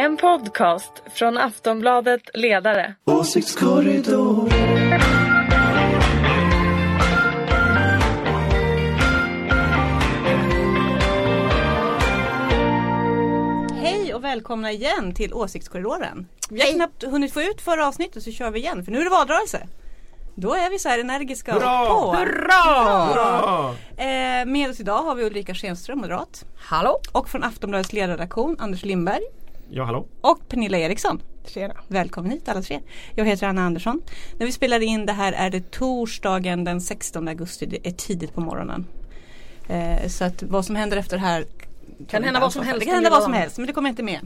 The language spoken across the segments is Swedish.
En podcast från Aftonbladet Ledare. Åsiktskorridor. Hej och välkomna igen till Åsiktskorridoren. Vi har knappt hunnit få ut förra avsnittet så kör vi igen för nu är det valrörelse. Då är vi så här energiska och Hurra! på. Hurra! Eh, med oss idag har vi Ulrika Schenström, moderat. Hallå? Och från Aftonbladets ledarredaktion Anders Lindberg. Ja, hallå. Och Pernilla Eriksson. Tjena. Välkommen hit alla tre. Jag heter Anna Andersson. När vi spelar in det här är det torsdagen den 16 augusti. Det är tidigt på morgonen. Eh, så att vad som händer efter det här Kan vi hända vad som helst. Det kan hända vad som helst men det kommer inte med.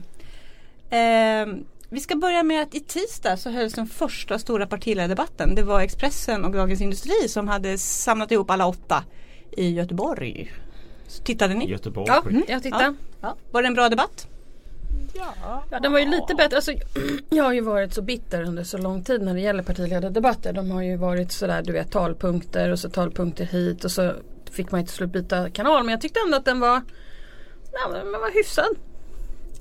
Eh, vi ska börja med att i tisdag så hölls den första stora partiledardebatten. Det var Expressen och Dagens Industri som hade samlat ihop alla åtta i Göteborg. Så tittade ni? Göteborg. Ja, jag tittar. Ja. Var det en bra debatt? Ja, den var ju lite bättre. Alltså, jag har ju varit så bitter under så lång tid när det gäller partiledardebatter. De har ju varit sådär du vet talpunkter och så talpunkter hit och så fick man ju till slut byta kanal. Men jag tyckte ändå att den var, ja, den var hyfsad.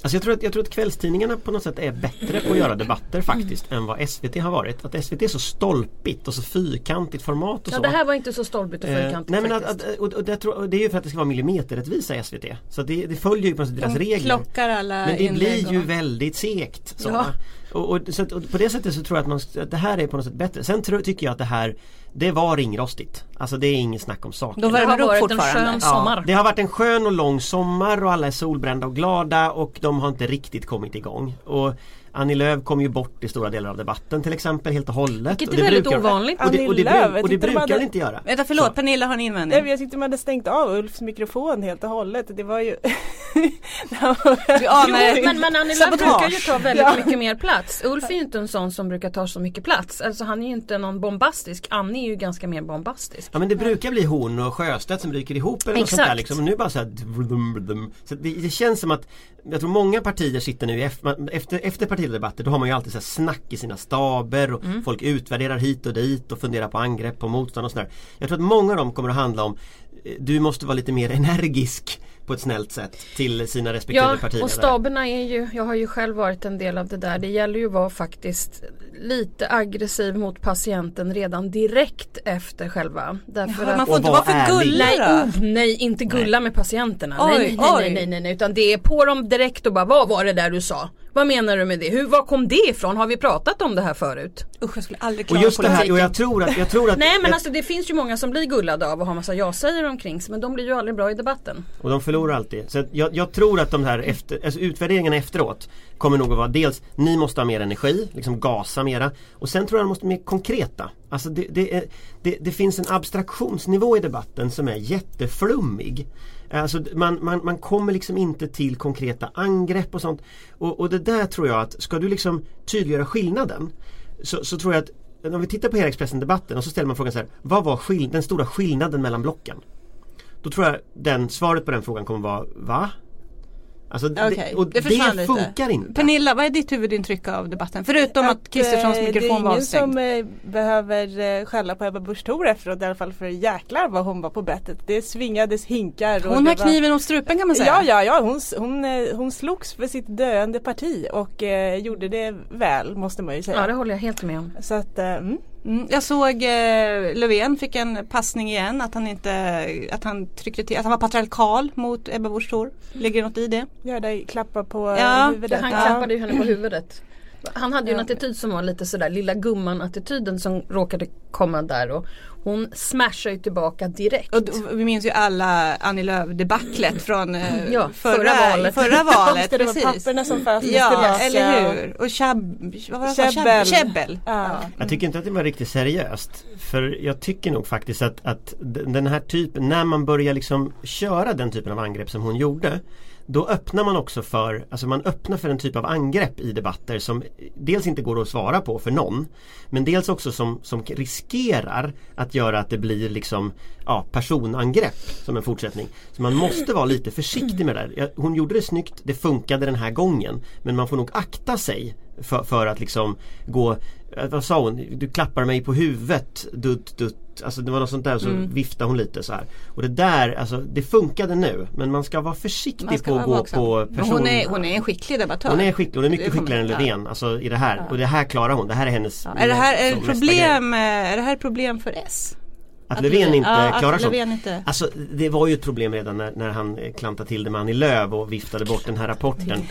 Alltså jag, tror att, jag tror att kvällstidningarna på något sätt är bättre på att göra debatter faktiskt än vad SVT har varit. Att SVT är så stolpigt och så fyrkantigt format och Ja, så. det här var inte så stolpigt och Eh, fyrkantigt nej men att, att, och, och, det, tror- det är ju för att det ska vara millimeterrättvisa i SVT. Så det, det följer ju på något sätt deras De regler. klockar alla Men det inlägg blir ju och- väldigt segt. Så, Ja. Och, och, så att, och på det sättet så tror jag att, man, att det här är på något sätt bättre. Sen tror, tycker jag att det här Det var ringrostigt. Alltså det är inget snack om saken. Då det har varit en skön sommar. det har varit en skön och lång sommar och alla är solbrända och glada och de har inte riktigt kommit igång. Och Annie Lööf kom ju bort i stora delar av debatten till exempel helt och hållet. Vilket och är det väldigt brukar- ovanligt. Och det, och det, Lööf, och det brukar hade- den inte göra. Vänta förlåt, Så. Pernilla har en Nej, invändning. men jag tyckte de hade stängt av Ulfs mikrofon helt och hållet. Det var ju... Anar Jo, men, men Annie Lööf sabotage. brukar ju ta väldigt Ja. mycket mer plats. Ulf är ju inte en sån som brukar ta så mycket plats. Alltså han är ju inte någon bombastisk. Annie är ju ganska mer bombastisk. Ja men det brukar bli Horn och Sjöstedt som ryker ihop eller något sånt där Exakt. liksom. Och nu bara så här, så det, det känns som att Jag tror många partier sitter nu man- efter, efter partiledardebatter då har man ju alltid så här snack i sina staber och Mm. folk utvärderar hit och dit och funderar på angrepp och motstånd och sådär. Jag tror att många av dem kommer att handla om eh, Du måste vara lite mer energisk på ett snällt sätt till sina respektive Ja partiledare. och staberna är ju, jag har ju själv varit en del av det där. Det gäller ju att vara faktiskt lite aggressiv mot patienten redan direkt efter själva. Därför Ja, man får inte var vara för gullig Nej, då. oh, nej, inte gulla med patienterna. Oj, nej, nej, nej, nej, nej, nej, utan det är på dem direkt och bara vad var det där du sa? Vad menar du med det? Hur, var kom det ifrån? Har vi pratat om det här förut? Usch jag skulle aldrig och klara just det här, politiken. och jag tror att, jag tror att Nej men ett- alltså det finns ju många som blir gullade av att ha massa ja-sägare omkring sig men de blir ju aldrig bra i debatten. Och de förlorar alltid. Så jag, jag tror att de här efter, alltså utvärderingarna efteråt kommer nog att vara dels ni måste ha mer energi, liksom gasa mera. Och sen tror jag de måste vara mer konkreta. Alltså det, det, är, det, det finns en abstraktionsnivå i debatten som är jätteflummig. Alltså man, man, man kommer liksom inte till konkreta angrepp och sånt. Och, och det där tror jag att ska du liksom tydliggöra skillnaden så, så tror jag att om vi tittar på hela Expressen-debatten och så ställer man frågan så här Vad var skill- den stora skillnaden mellan blocken? Då tror jag den, svaret på den frågan kommer vara Va? Alltså Okej, det, och det det, försvann lite. funkar inte. Pernilla, vad är ditt huvudintryck av debatten? Förutom att, Kristerssons eh, mikrofon Det var är ingen som eh, behöver eh, skälla på Ebba Busch Thor efteråt i alla fall för jäklar vad hon var på bettet. Det svingades hinkar. Hon det har var- kniven mot strupen kan man säga. Ja, ja, ja. Hon, hon, hon slogs för sitt döende parti och eh, gjorde det väl måste man ju säga. Ja det håller jag helt med om. Så att, eh, mm. Mm, jag såg eh, Löfven fick en passning igen att han inte att han tryckte till, att han var patriarkal mot Ebba Busch. Ligger det något i det? gör dig klappa på eh, Ja, huvudet. Han Ja. klappade ju henne på huvudet. Han hade ju en attityd som var lite sådär lilla gumman attityden som råkade komma där och hon smashade ju tillbaka direkt. Och vi minns ju alla Annie Lööf debaclet från eh, Ja, förra, förra valet. Förra valet det precis. papperna som fastnas Ja, eller hur. Och var? Käbbel. Käbbel. Ja. Jag tycker inte att det var riktigt seriöst. För jag tycker nog faktiskt att, att den här typen, när man börjar liksom köra den typen av angrepp som hon gjorde då öppnar man också för, alltså man öppnar för en typ av angrepp i debatter som dels inte går att svara på för någon Men dels också som, som riskerar att göra att det blir liksom ja, personangrepp som en fortsättning. Så man måste vara lite försiktig med det där. Hon gjorde det snyggt, det funkade den här gången Men man får nog akta sig för, för att liksom gå eh, vad sa hon? Du klappar mig på huvudet dutt dutt Alltså det var något sånt där så Mm. viftade hon lite så här. Och det där, alltså det funkade nu men man ska vara försiktig ska på att gå vaksam. på Men person hon, är, hon är en skicklig debattör. hon är skicklig, hon är mycket skickligare än Löfven alltså, i det här. Och det här klarar hon, det här är hennes Ja. Är det här är problem, eh, är det här ett problem för S? Att, Löfven inte ja, klarar att sånt. Inte... Alltså det var ju ett problem redan när, när han klantade till det med Annie Lööf och viftade bort den här rapporten.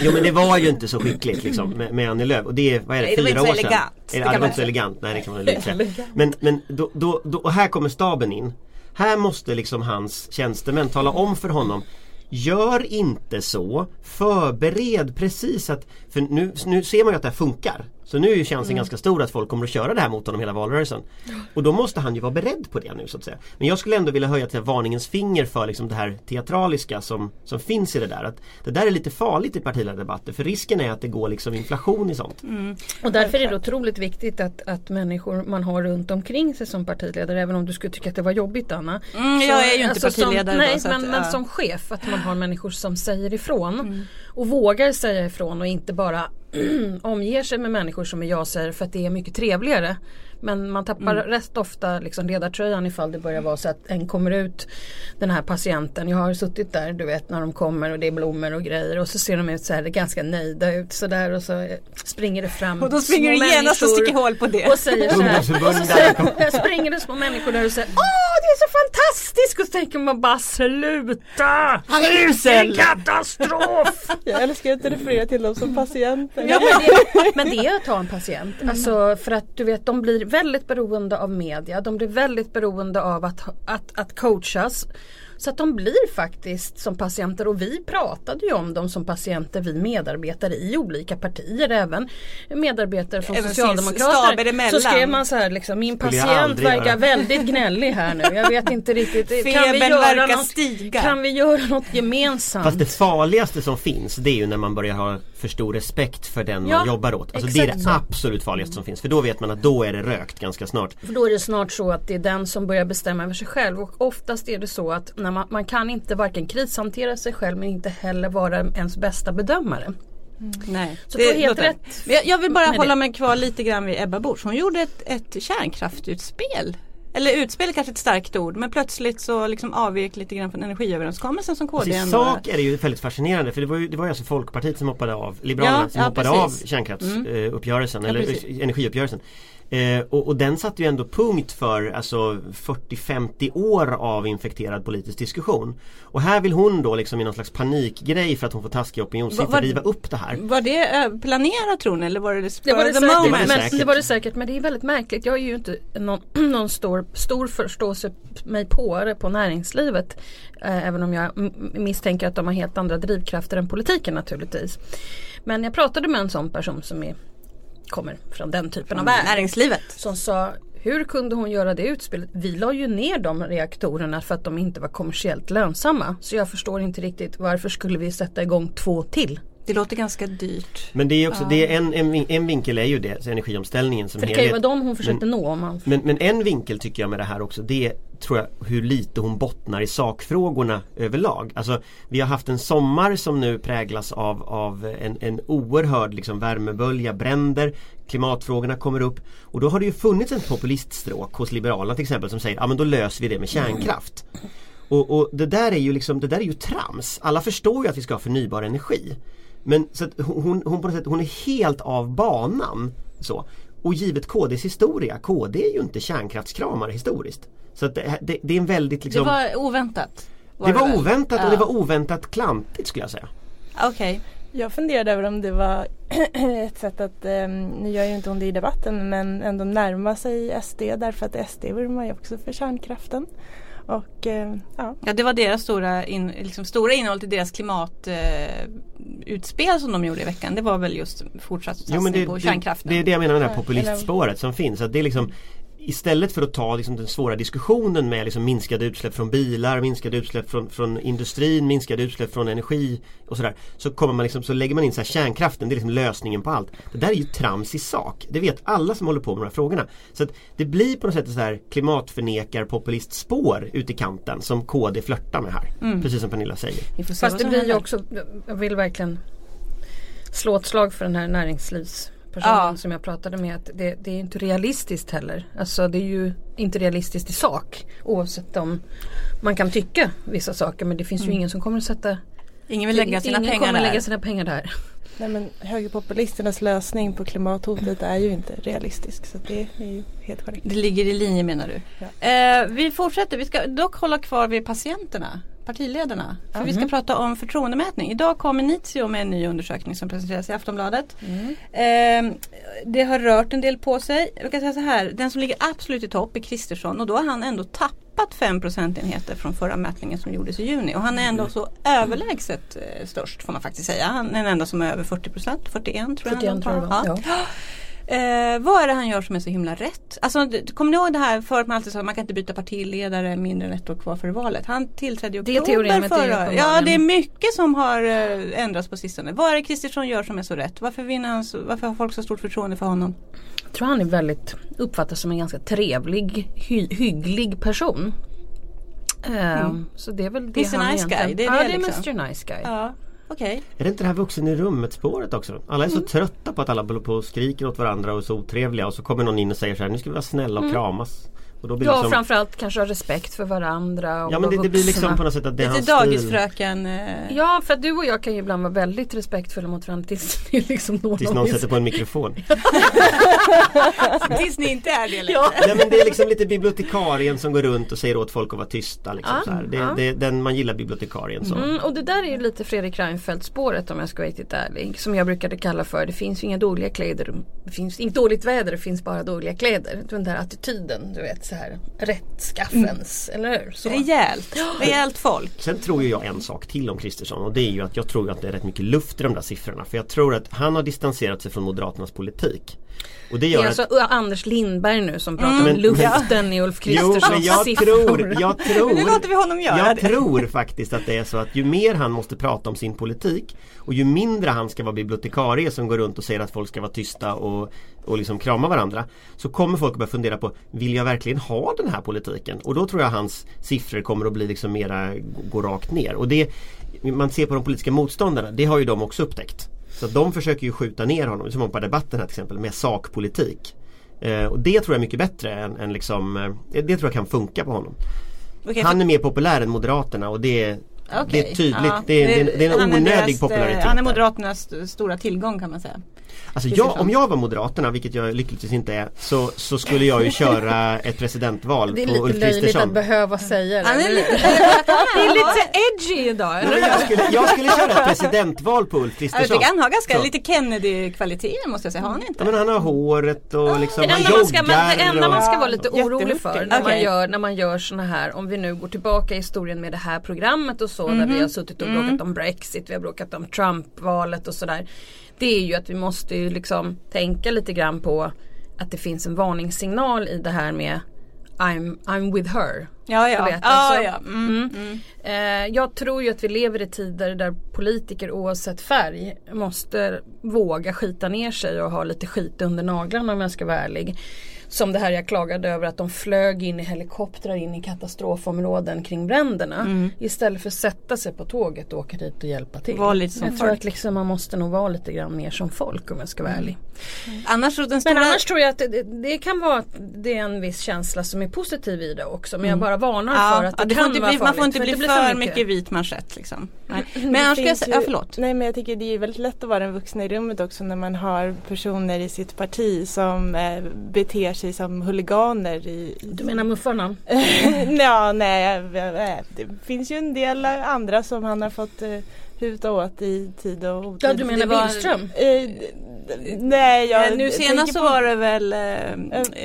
Jo men det var ju inte så skickligt liksom med, med Annie Lööf och det är, vad är det, Nej, det fyra år sedan? Det var inte så elegant, nej det kan man lugnt säga. Men, men då, då, då, och här kommer staben in. Här måste liksom hans tjänstemän tala om för honom Gör inte så, förbered precis att, för nu, nu ser man ju att det här funkar. Så nu är ju chansen Mm. ganska stor att folk kommer att köra det här mot honom hela valrörelsen. Och då måste han ju vara beredd på det nu så att säga. Men jag skulle ändå vilja höja till varningens finger för liksom det här teatraliska som, som finns i det där. Att det där är lite farligt i partiledardebatter för risken är att det går liksom inflation i sånt. Och därför är det otroligt viktigt att, att människor man har runt omkring sig som partiledare, även om du skulle tycka att det var jobbigt Anna. Mm, Så, jag är ju inte alltså, partiledare Som, då, nej, så men, att, men ja. som chef, att man har människor som säger ifrån. Och vågar säga ifrån och inte bara omger sig med människor som är jag-säger för att det är mycket trevligare. Men man tappar rätt ofta liksom ledartröjan ifall det börjar vara så att en kommer ut Den här patienten, jag har suttit där du vet när de kommer och det är blommor och grejer och så ser de ut så här ganska nöjda ut sådär och så springer det fram Och då springer du genast och sticker hål på det. och säger så här. Och så springer det små människor där och säger Åh det är så fantastiskt! Och så tänker man bara sluta! Han är usel! En katastrof! Jag älskar att referera till dem som patienter. Ja, men, det, men det är att ta en patient. Alltså för att du vet de blir väldigt beroende av media. De blir väldigt beroende av att, att, att coachas. Så att de blir faktiskt som patienter och vi pratade ju om dem som patienter vi medarbetare i olika partier även medarbetare från Även finns staber Socialdemokrater. emellan. Så skrev man så här liksom min patient verkar göra. väldigt gnällig här nu. Jag vet inte riktigt. Kan vi göra något, stiga. kan vi göra något gemensamt? Fast det farligaste som finns det är ju när man börjar ha för stor respekt för den Ja, man jobbar åt. Alltså det är det så. absolut farligaste som finns för då vet man att då är det rökt ganska snart. För då är det snart så att det är den som börjar bestämma över sig själv och oftast är det så att när man, man kan inte varken krishantera sig själv men inte heller vara ens bästa bedömare. Nej, Så har helt rätt jag, jag vill bara hålla det. mig kvar lite grann vid Ebba Busch. Hon gjorde ett, ett kärnkraftutspel. Eller utspel är kanske ett starkt ord men plötsligt så liksom avvek lite grann från energiöverenskommelsen som KD Alltså, I sak är det ju väldigt fascinerande för det var ju, det var ju alltså Folkpartiet som hoppade av, Liberalerna Ja, som ja, hoppade precis. av kärnkraftsuppgörelsen Ja, eller energiuppgörelsen. Eh, och, och den satte ju ändå punkt för alltså 40-50 år av infekterad politisk diskussion. Och här vill hon då liksom i någon slags panikgrej för att hon får taskiga opinionssiffror riva upp det här. Var det eh, planerat tror ni eller var det Det var det, säkert, moment? Det var men, säkert. det var det säkert men det är väldigt märkligt. Jag är ju inte någon, någon stor, stor förståelse mig på på näringslivet. Eh, även om jag misstänker att de har helt andra drivkrafter än politiken naturligtvis. Men jag pratade med en sån person som är, kommer från den typen av värld. Näringslivet. som sa hur kunde hon göra det utspelet? Vi la ju ner de reaktorerna för att de inte var kommersiellt lönsamma. Så jag förstår inte riktigt varför skulle vi sätta igång två till? Det låter ganska dyrt. Men det är också, det är en, en, en vinkel är ju det, energiomställningen som För det kan ju helhet. vara dem hon försökte Men- nå. Om man Men, men en vinkel tycker jag med det här också det är, tror jag hur lite hon bottnar i sakfrågorna överlag. Alltså vi har haft en sommar som nu präglas av, av en, en oerhörd liksom, värmebölja, bränder Klimatfrågorna kommer upp och då har det ju funnits ett populiststråk hos Liberalerna till exempel som säger ja men då löser vi det med kärnkraft. Och, och det där är ju liksom, det där är ju trams. Alla förstår ju att vi ska ha förnybar energi. Men så att hon, hon på något sätt, hon är helt av banan. Så. Och givet KDs historia, KD är ju inte kärnkraftskramare historiskt. Så att det, det, det är en väldigt liksom Det var oväntat. det var väl? oväntat och Ja. det var oväntat klantigt skulle jag säga. Okej. Jag funderade över om det var ett sätt att, eh, nu gör ju inte hon det i debatten, men ändå närma sig SD därför att SD vurmar ju också för kärnkraften. Och eh, ja, Ja det var deras stora, in, liksom, stora innehåll i deras klimatutspel eh, som de gjorde i veckan. Det var väl just fortsatt satsning Jo, men det, på det, kärnkraften. det är det jag menar med det här populistspåret som finns. Att det är liksom Istället för att ta liksom den svåra diskussionen med liksom minskade utsläpp från bilar, minskade utsläpp från, från industrin, minskade utsläpp från energi och sådär. Så, kommer man liksom, så lägger man in så här kärnkraften, det är liksom lösningen på allt. Det där är ju trams i sak. Det vet alla som håller på med de här frågorna. Så att det blir på något sätt så här klimatförnekar populistspår ut i kanten som KD flörtar med här. Precis som Pernilla säger. Fast det blir ju också, jag vill verkligen slå ett slag för den här näringslivspersonen Ja. som jag pratade med. Att det, det är inte realistiskt heller. Alltså det är ju inte realistiskt i sak. Oavsett om man kan tycka vissa saker men det finns ju ingen som kommer att sätta Ingen vill lägga sina ingen pengar kommer där. lägga sina pengar där. Nej men högerpopulisternas lösning på klimathotet är ju inte realistisk så det är ju helt korrekt. Det ligger i linje menar du. Ja. Eh, vi fortsätter, vi ska dock hålla kvar vid patienterna, partiledarna. För vi ska prata om förtroendemätning. Idag kom Initio med en ny undersökning som presenteras i Aftonbladet. Eh, det har rört en del på sig. Jag kan säga så här, den som ligger absolut i topp är Kristersson och då har han ändå tappat 5 procentenheter från förra mätningen som gjordes i juni. Och han är ändå så överlägset eh, störst får man faktiskt säga. Han är den enda som är över 40 procent, 41 tror jag. 41 tror jag det var. Ja. Ja. Eh, vad är det han gör som är så himla rätt? Alltså, kommer ni ihåg det här för att man alltid sa att man kan inte byta partiledare mindre än ett år kvar före valet. Han tillträdde i oktober förra uppenbarligen- Ja det är mycket som har eh, ändrats på sistone. Vad är det Kristersson gör som är så rätt? Varför, vinner han så, varför har folk så stort förtroende för honom? Jag tror han är väldigt uppfattas som en ganska trevlig, hy, hygglig person. Ehm, Så det är väl det Mr. han Nice egentligen- guy, det är ja, det det är liksom. Mr Nice Guy. Ja, okej. Är det inte det här vuxen i rummet spåret också? Alla är så Mm. trötta på att alla på skriker åt varandra och är så otrevliga och så kommer någon in och säger så här nu ska vi vara snälla och kramas. Och då blir. Ja, liksom, framförallt kanske ha respekt för varandra. Och ja men det, det blir liksom på något sätt att det är Lite dagisfröken. Eh, Ja, för att du och jag kan ju ibland vara väldigt respektfulla mot varandra tills det liksom någon Tills någon sätter på en mikrofon. Tills ni inte är det längre. Ja. Nej men det är liksom lite bibliotekarien som går runt och säger åt folk att vara tysta. Liksom, här. Det, ja. det, den, man gillar bibliotekarien så. Mm, och det där är ju lite Fredrik Reinfeldt spåret om jag ska vara riktigt ärlig. Som jag brukade kalla för det finns ju inga dåliga kläder. Det finns inget dåligt väder, det finns bara dåliga kläder. Den där attityden, du vet så här rättskaffens, eller hur? Så. Rejält, rejält folk. Sen tror jag en sak till om Kristersson och det är ju att jag tror att det är rätt mycket luft i de där siffrorna. För jag tror att han har distanserat sig från Moderaternas politik. Och det Det gör är att alltså Anders Lindberg nu som pratar Men- om luften i Ulf Kristerssons jag siffror. tror, jag tror nu låter vi honom göra Jag det. tror faktiskt att det är så att ju mer han måste prata om sin politik och ju mindre han ska vara bibliotekarie som går runt och säger att folk ska vara tysta och, och liksom krama varandra så kommer folk att börja fundera på vill jag verkligen ha den här politiken? Och då tror jag hans siffror kommer att bli liksom mera gå rakt ner. Och det man ser på de politiska motståndarna, det har ju de också upptäckt. Så att de försöker ju skjuta ner honom, som på debatten här till exempel, med sakpolitik. Eh, och det tror jag är mycket bättre än, än liksom, eh, det tror jag kan funka på honom. Okej, Han är mer populär än Moderaterna och det är, okej. det är tydligt. Ja, det, är, det, är- det är en onödig eh, popularitet. Han är. Moderaternas st- stora tillgång kan man säga. Alltså Kristersson. jag, om jag var Moderaterna, vilket jag lyckligtvis inte är, så, så skulle jag ju köra ett presidentval Det är på lite Ulf löjligt att Kristersson. behöva säga det. Är lite, Det är lite edgy idag. Nej, Jag skulle, jag skulle köra ett presidentval på Ulf jag Kristersson. tycker han har ganska Så. lite Kennedy-kvaliteter måste jag säga. Har han inte? Ja, men han har håret och liksom, Det han enda, man ska, joggar men det enda man ska vara lite orolig för när, man gör, när man gör såna här, om vi nu går tillbaka i historien med det här programmet och så där vi har suttit och bråkat om Brexit, vi har bråkat om Trump-valet och sådär. Det är ju att vi måste ju liksom tänka lite grann på att det finns en varningssignal i det här med I'm, I'm with her. Ja, ja. Vet, alltså, ja. Mm. Mm. Eh, jag tror ju att vi lever i tider där politiker oavsett färg måste våga skita ner sig och ha lite skit under naglarna om jag ska vara ärlig. Som det här jag klagade över att de flög in i helikoptrar in i katastrofområden kring bränderna. Mm. Istället för att sätta sig på tåget och åka dit och hjälpa till. Var lite som jag tror folk. att liksom man måste nog vara lite grann mer som folk om jag ska vara ärlig. Annars så den stora... Men annars tror jag att det, det, kan vara att det är en viss känsla som är positiv i det också. Men jag bara varnar Mm. ja, för att det, det kan inte vara bli, man får farligt, inte för bli det för, blir mycket vit manschett liksom. Nej. Men annars ska jag säga, ja förlåt. Nej men jag tycker det är väldigt lätt att vara den vuxna i rummet också när man har personer i sitt parti som eh, beter sig som huliganer i... Du menar muffarna? ja, nej, det finns ju en del andra som han har fått eh, huta åt i tid och otid. Ja du menar Billström? Eh, nej, jag Eh, nu senast så var det väl eh,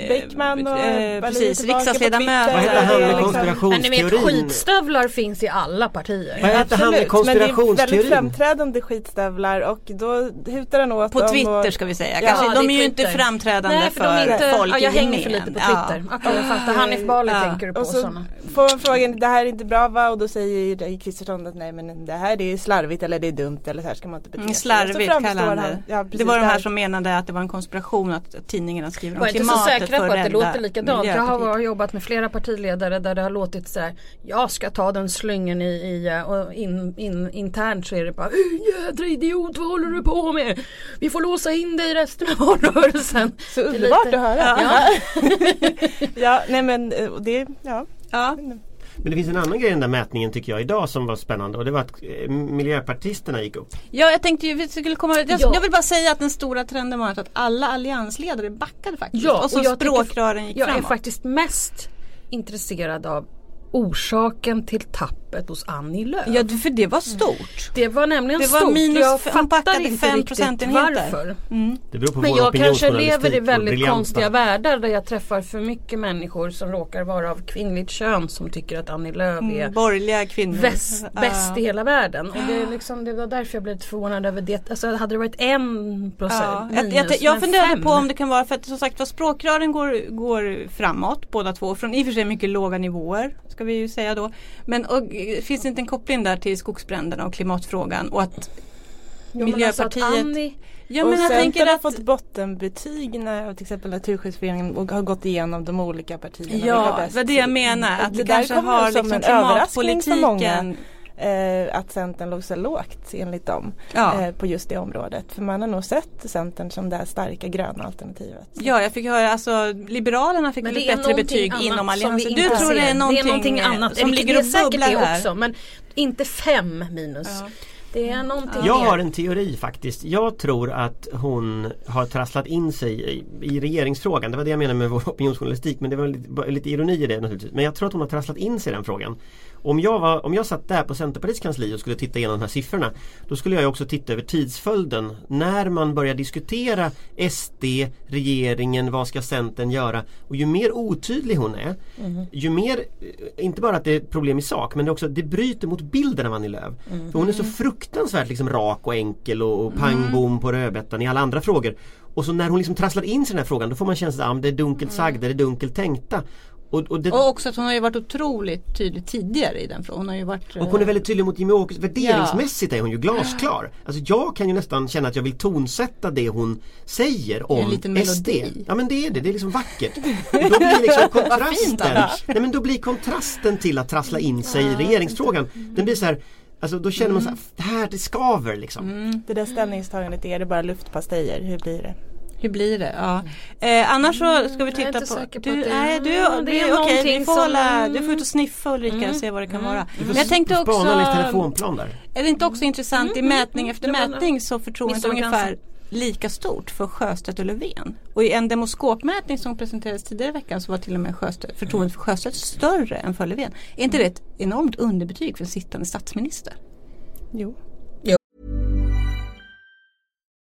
Bäckman och eh, precis, riksdagsledamöter. Vad heter han med liksom- Men ni vet konspirationsteorin? skitstövlar finns i alla partier. Vad heter han med Absolut, men det är väldigt konspirationsteorin? framträdande skitstövlar och då hutar han åt På dem Twitter och, ska vi säga. Ja, Kanske, det de är är ju inte framträdande Nej för är inte, folk ja, jag hänger för lite på Ja. Twitter. Okej jag fattar, Hanif Bali Ja. tänker du på och så sådana. får man frågan det här är inte bra va och då säger Kristersson att nej men det här är slarvigt eller det är dumt eller så här ska man inte bete Mm, sig. slarvigt så framstår kallar han det. Ja, precis, Det var de här som menade att det var en konspiration att tidningarna skriver om Var inte så klimatet säkra på för att det låter likadant. Jag har jobbat med flera partiledare där det har låtit så här. Jag ska ta den slyngen i, i eh, och in, in, internt så är det bara "Äh, Jädra idiot vad håller du på med? Vi får låsa in dig resten av valrörelsen. Så underbart lite- att höra. Ja. Ja, nej men eh, det, ja. Ja. Men det finns en annan grej i den där mätningen tycker jag idag som var spännande och det var att eh, miljöpartisterna gick upp. Ja, jag tänkte ju vi skulle komma jag, Ja. jag vill bara säga att den stora trenden var att alla alliansledare backade faktiskt. Ja, och så och jag språkrören gick Jag är framåt. faktiskt mest intresserad av orsaken till tappet hos Annie Lööf. Ja, för det var stort. Det var nämligen Det var stort. minus- jag fattar inte riktigt varför. Mm. Det beror på Men jag kanske lever i väldigt konstiga världar där jag träffar för mycket människor som råkar vara av kvinnligt kön som tycker att Annie Lööf är Mm, borgerliga kvinnor. bäst, Ja. bäst i hela världen. Och det, är liksom, det var därför jag blev lite förvånad över det. Alltså, hade det varit en procent jag, minus, jag, jag men funderar fem. på om det kan vara för att som sagt var språkrören går, går framåt båda två från i och för sig mycket låga nivåer ska vi ju säga då. Men och, finns det inte en koppling där till skogsbränderna och klimatfrågan och att Jo, alltså att Miljöpartiet Annie, Ja och men jag Centern tänker har att fått bottenbetyg när till exempel Naturskyddsföreningen och har gått igenom de olika partierna. Ja, det var det jag menar. Och Att det det där kanske har som liksom en många. klimatpolitiken eh, att Centern låg så lågt enligt dem Ja. eh, på just det området. För man har nog sett Centern som det här starka gröna alternativet. Ja, jag fick höra alltså Liberalerna fick Men väl det är bättre betyg annat inom som Alliansen. vi Du tror det är någonting, det är någonting annat. som ligger det och bubblar det här. också men inte fem minus. Ja. Det är någonting Jag mer. har en teori faktiskt. Jag tror att hon har trasslat in sig i, i regeringsfrågan. Det var det jag menade med vår opinionsjournalistik men det var lite, lite ironi i det naturligtvis. Men jag tror att hon har trasslat in sig i den frågan. Om jag, var, om jag satt där på Centerpartiets kansli och skulle titta igenom de här siffrorna Då skulle jag också titta över tidsföljden När man börjar diskutera SD, regeringen, vad ska Centern göra? Och ju mer otydlig hon är Ju mer, eh, inte bara att det är ett problem i sak men det också det bryter mot bilden av Annie Lööf. För hon är så fruktansvärt liksom rak och enkel och, och pang bom på rödbetan i alla andra frågor. Och så när hon liksom trasslar in sig i den här frågan då får man känslan att ah, det är dunkelt sagda, det är dunkelt tänkta. Och, och, det, Och också att hon har ju varit otroligt tydlig tidigare i den frågan. Hon har ju varit och hon är väldigt tydlig mot Jimmie Åkesson. Värderingsmässigt är hon ju glasklar. Alltså jag kan ju nästan känna att jag vill tonsätta det hon säger en om liten SD. melodi. Ja men det är det, det är liksom vackert. Då blir liksom kontrasten, nej men då blir kontrasten till att trassla in sig i regeringsfrågan. Den blir så här, alltså då känner man så här, det här det skaver liksom. Mm. Det där ställningstagandet, är det bara luftpastejer? Hur blir det? Hur blir det? Ja. Eh, annars så ska vi titta på... på du, det- nej, du, Ja, det det är okej, vi någonting får som- du får ut och sniffa Ulrika och se vad det kan vara. Du Men jag tänkte också, spana lite telefonplan där. är det inte också intressant i mätning efter Mm, menar, mätning så förtroendet ungefär lika stort för Sjöstedt och Löfven. Och i en demoskopmätning som presenterades tidigare i veckan så var till och med Sjöstedt, förtroendet för Sjöstedt större än för Löfven. Är inte det ett enormt underbetyg för en sittande statsminister? Jo.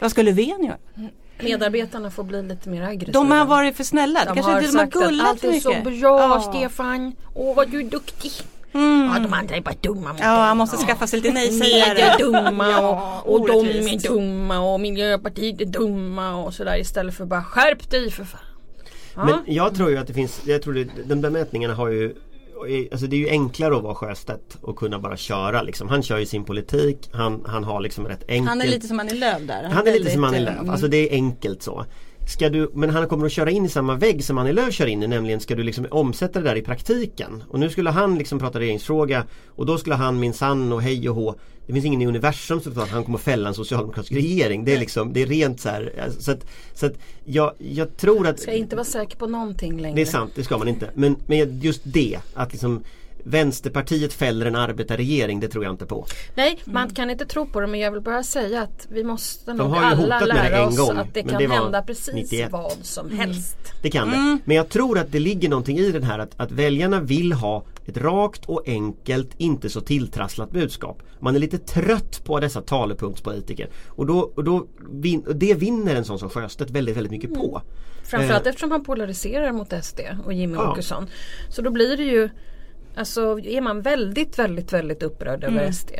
Vad ska Löfven göra? Medarbetarna får bli lite mer aggressiva. De har varit för snälla. De Kanske har inte de har att gullat allt är så mycket. bra Ja. Stefan. Åh vad du är duktig. Mm. Ja, de andra är bara dumma mot Ja, han måste skaffa sig lite Media nej-sägare. är dumma och, och de är dumma och Miljöpartiet är dumma och sådär istället för bara skärp dig för fan. Ja. Men jag tror ju att det finns, jag tror det, de där mätningarna har ju Alltså det är ju enklare att vara Sjöstedt och kunna bara köra liksom. Han kör ju sin politik, han, han har liksom rätt enkelt Han är lite som Annie Lööf där. Han är lite som Annie Lööf, eh, alltså det är enkelt så. Ska du, men han kommer att köra in i samma vägg som Annie Lööf kör in i nämligen ska du liksom omsätta det där i praktiken. Och nu skulle han liksom prata regeringsfråga och då skulle han minsann och hej och hå. Det finns ingen i universum som tror att han kommer att fälla en socialdemokratisk regering. Det är liksom, det är rent så här. alltså, Så att, så att jag, jag tror att Ska inte vara säker på någonting längre. det är sant, det ska man inte. Men, men just det att liksom Vänsterpartiet fäller en arbetarregering, det tror jag inte på. Nej, man kan inte tro på det men jag vill bara säga att vi måste nog har ju alla lära oss gång, att det kan det hända precis 91. vad som helst. Det kan det. Men jag tror att det ligger någonting i den här att, att väljarna vill ha ett rakt och enkelt, inte så tilltrasslat budskap. Man är lite trött på dessa talepunktspolitiker. Och, då, och, då vin, och det vinner en sån som Sjöstedt väldigt, väldigt mycket på. Framförallt Eh. eftersom han polariserar mot SD och Jimmy Ja. Åkesson. Så då blir det ju Alltså är man väldigt väldigt väldigt upprörd Mm. över SD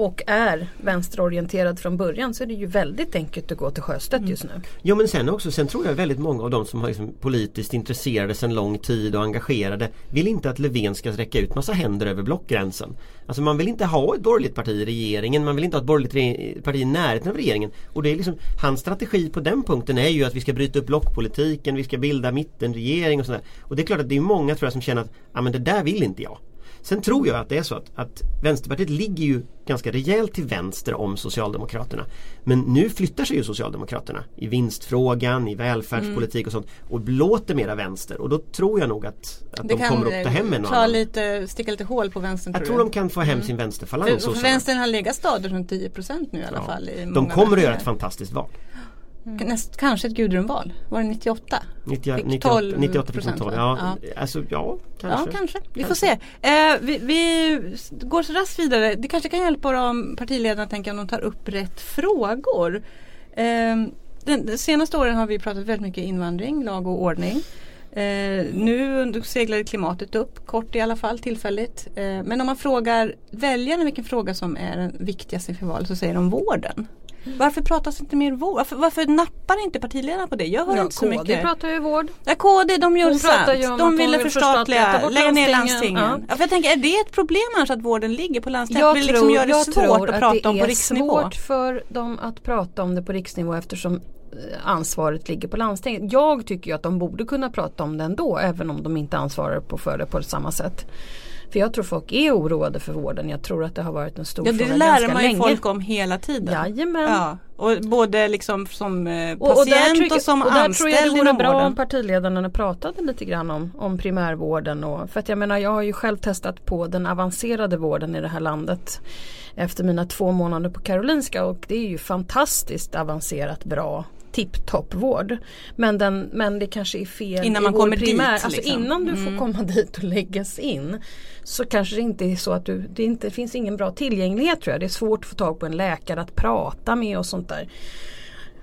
och är vänsterorienterad från början så är det ju väldigt enkelt att gå till Sjöstedt just nu. Jo men sen också, sen tror jag väldigt många av de som har liksom politiskt intresserade sedan lång tid och engagerade vill inte att Löfven ska räcka ut massa händer över blockgränsen. Alltså man vill inte ha ett borgerligt parti i regeringen, man vill inte ha ett borgerligt parti i närheten av regeringen. Och det är liksom, hans strategi på den punkten är ju att vi ska bryta upp blockpolitiken, vi ska bilda mittenregering och sådär. Och det är klart att det är många tror jag som känner att, ja men det där vill inte jag. Sen tror jag att det är så att, att Vänsterpartiet ligger ju ganska rejält till vänster om Socialdemokraterna. Men nu flyttar sig ju Socialdemokraterna i vinstfrågan, i välfärdspolitik och sånt och låter mera vänster och då tror jag nog att, att de kommer att ta hem en ta lite, sticka lite hål på vänstern Jag tror du? de kan få hem sin vänsterfalang. För, för vänstern har legat stadigt runt 10% nu i alla Ja. fall. I De kommer att göra ett fantastiskt val. Näst, kanske ett Gudrunval. Var det 98? 90, Fick 98, 12 98 fick de 12. Ja, Ja. alltså ja, kanske. Ja, kanske. Vi får se. Eh, vi, vi går så raskt vidare. Det kanske kan hjälpa om partiledarna tänker om de tar upp rätt frågor. Eh, den, de senaste åren har vi pratat väldigt mycket invandring, lag och ordning. Eh, nu seglade klimatet upp, kort i alla fall, tillfälligt. Eh, men om man frågar väljarna vilken fråga som är den viktigaste för valet så säger de vården. Varför pratas inte mer vård? Varför, varför nappar inte partiledarna på det? Jag hör Ja, inte så KD mycket. pratar ju vård. Ja, KD de gör sant. De ville vill förstatliga, lägga ner landstingen. landstingen. Ja. för jag tänker, är det ett problem annars att vården ligger på landstingen? Jag det liksom tror, gör det jag svårt tror att att prata det om på är riksnivå? svårt för dem att prata om det på riksnivå eftersom eh, ansvaret ligger på landstinget. Jag tycker ju att de borde kunna prata om det ändå även om de inte ansvarar på för det på samma sätt. För jag tror folk är oroade för vården. Jag tror att det har varit en stor Ja, fråga det lär ganska man ju länge. folk om hela tiden. Jajamän. Ja, och både liksom som eh, Och, och patient jag- och som och där tror jag anställd det vore bra om partiledarna pratade lite grann om, om primärvården. Och, för att jag menar jag har ju själv testat på den avancerade vården i det här landet. Efter mina två månader på Karolinska och det är ju fantastiskt avancerat bra tipptoppvård. Men, den, men det kanske är fel Innan man kommer dit, primär. Alltså liksom. innan du får Mm. komma dit och läggas in. Så kanske det inte är så att du, det inte finns ingen bra tillgänglighet tror jag. Det är svårt att få tag på en läkare att prata med och sånt där.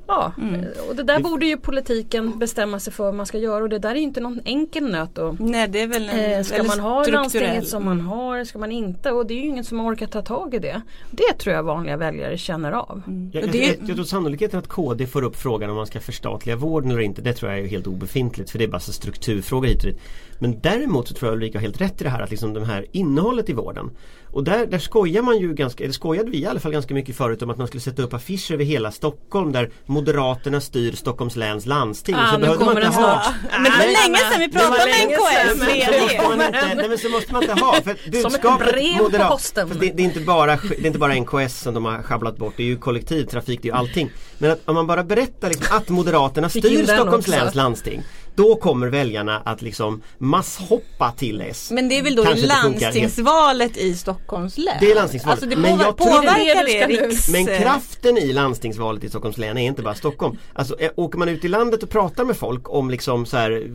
Ja, Mm. och det där borde ju politiken bestämma sig för vad man ska göra och det där är ju inte någon enkel nöt att Nej det är väl en Eh, ska man ha landstinget som man har, ska man inte? Och det är ju ingen som orkar ta tag i det. Det tror jag vanliga väljare känner av. Jag, Och jag, det- jag, jag tror sannolikheten att KD får upp frågan om man ska förstatliga vården eller inte Det tror jag är helt obefintligt för det är bara så strukturfrågor hit och dit Men däremot så tror jag Ulrika har helt rätt i det här att liksom det här innehållet i vården. Och där, där skojar man ju ganska, eller skojade vi i alla fall ganska mycket förut om att man skulle sätta upp affischer över hela Stockholm där Moderaterna styr Stockholms läns landsting. Ah, så behövde man inte ha snart. Men det var länge sedan vi pratade med länge NKS. sedan, men så måste man inte, nej men så måste man inte ha för budskapet moderat, fast det, det, är inte bara, det är inte bara NKS som de har schabblat bort Det är ju kollektivtrafik, det är ju allting. Men att, om man bara berättar liksom att Moderaterna styr Stockholms läns landsting Då kommer väljarna att liksom masshoppa till S Men det är väl då Kanske i landstingsvalet i Stockholms län? Det är landstingsvalet. Alltså det Men jag tror- påverkar Det är det riks... Men kraften i landstingsvalet i Stockholms län är inte bara Stockholm. Alltså eh, åker man ut i landet och pratar med folk om liksom så här,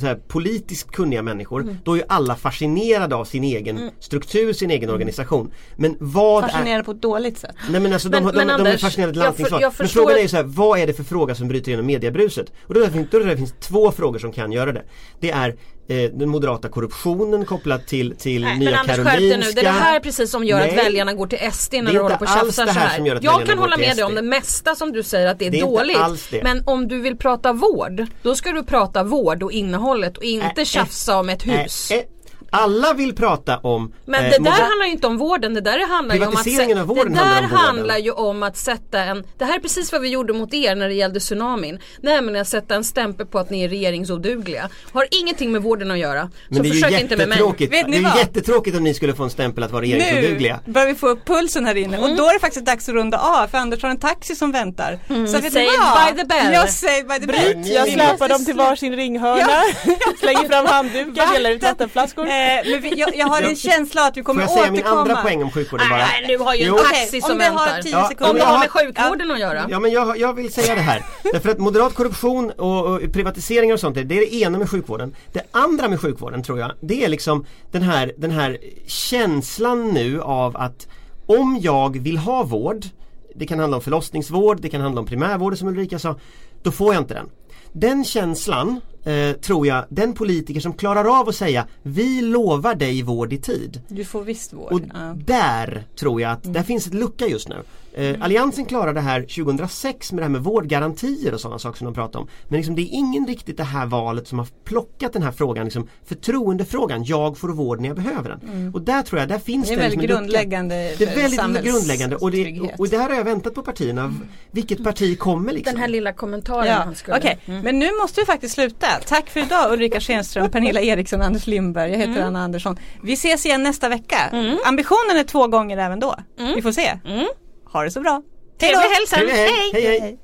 så här politiskt kunniga människor Mm. då är ju alla fascinerade av sin egen struktur, sin egen organisation. Men vad är... Fascinerande på ett dåligt sätt. Nej men alltså de, Men- de, men de, de är Anders, fascinerade av jag för- Men frågan är ju så här, vad är det för fråga som bryter igenom mediebruset? Och då, finns, då, då finns två frågor som kan göra det. Det är eh, den moderata korruptionen kopplat till, till Nej, Nya men Karolinska. dig nu. Det är det här precis som gör Nej. att väljarna går till SD när du håller på och tjafsar så här Jag kan hålla med dig om det mesta som du säger att det är, Det är dåligt. Men om du vill prata vård, då ska du prata vård och innehållet och inte Äh, tjafsa om ett hus. Eh, alla vill prata om Men eh, det där moder- handlar ju inte om vården, det där handlar ju om att, Privatiseringen av vården det där handlar om handlar ju om att sätta en, det här är precis vad vi gjorde mot er när det gällde tsunamin. Nämligen att sätta en stämpel på att ni är regeringsodugliga. Har ingenting med vården att göra. Men så det är ju försök inte med mig. jättetråkigt. Vet ni det är vad? jättetråkigt om ni skulle få en stämpel att vara regeringsodugliga. Nu börjar vi få upp pulsen här inne Mm. och då är det faktiskt dags att runda av för Anders har en taxi som väntar. Så vet ni Saved vad? by the bell. Ja, saved by the bell. Bryt, jag släpar dem till varsin ringhörna, slänger fram handdukar, delar ut vattenflaskor. Eh, men vi, jag, jag har en känsla att vi Får kommer jag säga min återkomma. andra poäng om sjukvården bara? Nej, nu har ju en Jo. taxi som om det har väntar. tio Ja, sekunder. Om det har med sjukvården att göra. Ja men jag, jag vill säga det här. Därför att moderat korruption och, och privatiseringar och sånt, det är det ena med sjukvården. Det andra med sjukvården tror jag, det är liksom den här, den här känslan nu av att om jag vill ha vård, det kan handla om förlossningsvård, det kan handla om primärvård som Ulrika sa, då får jag inte den. Den känslan eh, tror jag, den politiker som klarar av att säga vi lovar dig vård i tid. Du får visst vård. Och ja. där tror jag att där finns ett lucka just nu. Eh, Alliansen klarade det här 2006 med det här med vårdgarantier och sådana saker som de pratar om. Men liksom, det är ingen riktigt det här valet som har plockat den här frågan, liksom, förtroendefrågan. Jag får vård när jag behöver den. Och där tror jag, där finns Det det, är liksom väldigt en lucka. grundläggande Det är väldigt grundläggande och det, och, och där har jag väntat på partierna. Vilket parti kommer liksom? Den här lilla kommentaren Ja, han skulle. okej. Mm. Men nu måste vi faktiskt sluta. Tack för idag Ulrika Schenström, Pernilla Eriksson, Anders Lindberg. Jag heter Mm. Anna Andersson. Vi ses igen nästa vecka. Ambitionen är två gånger även då. Vi får se. Ha det så bra. Trevlig hälsan. Helg. hej, hej. hej.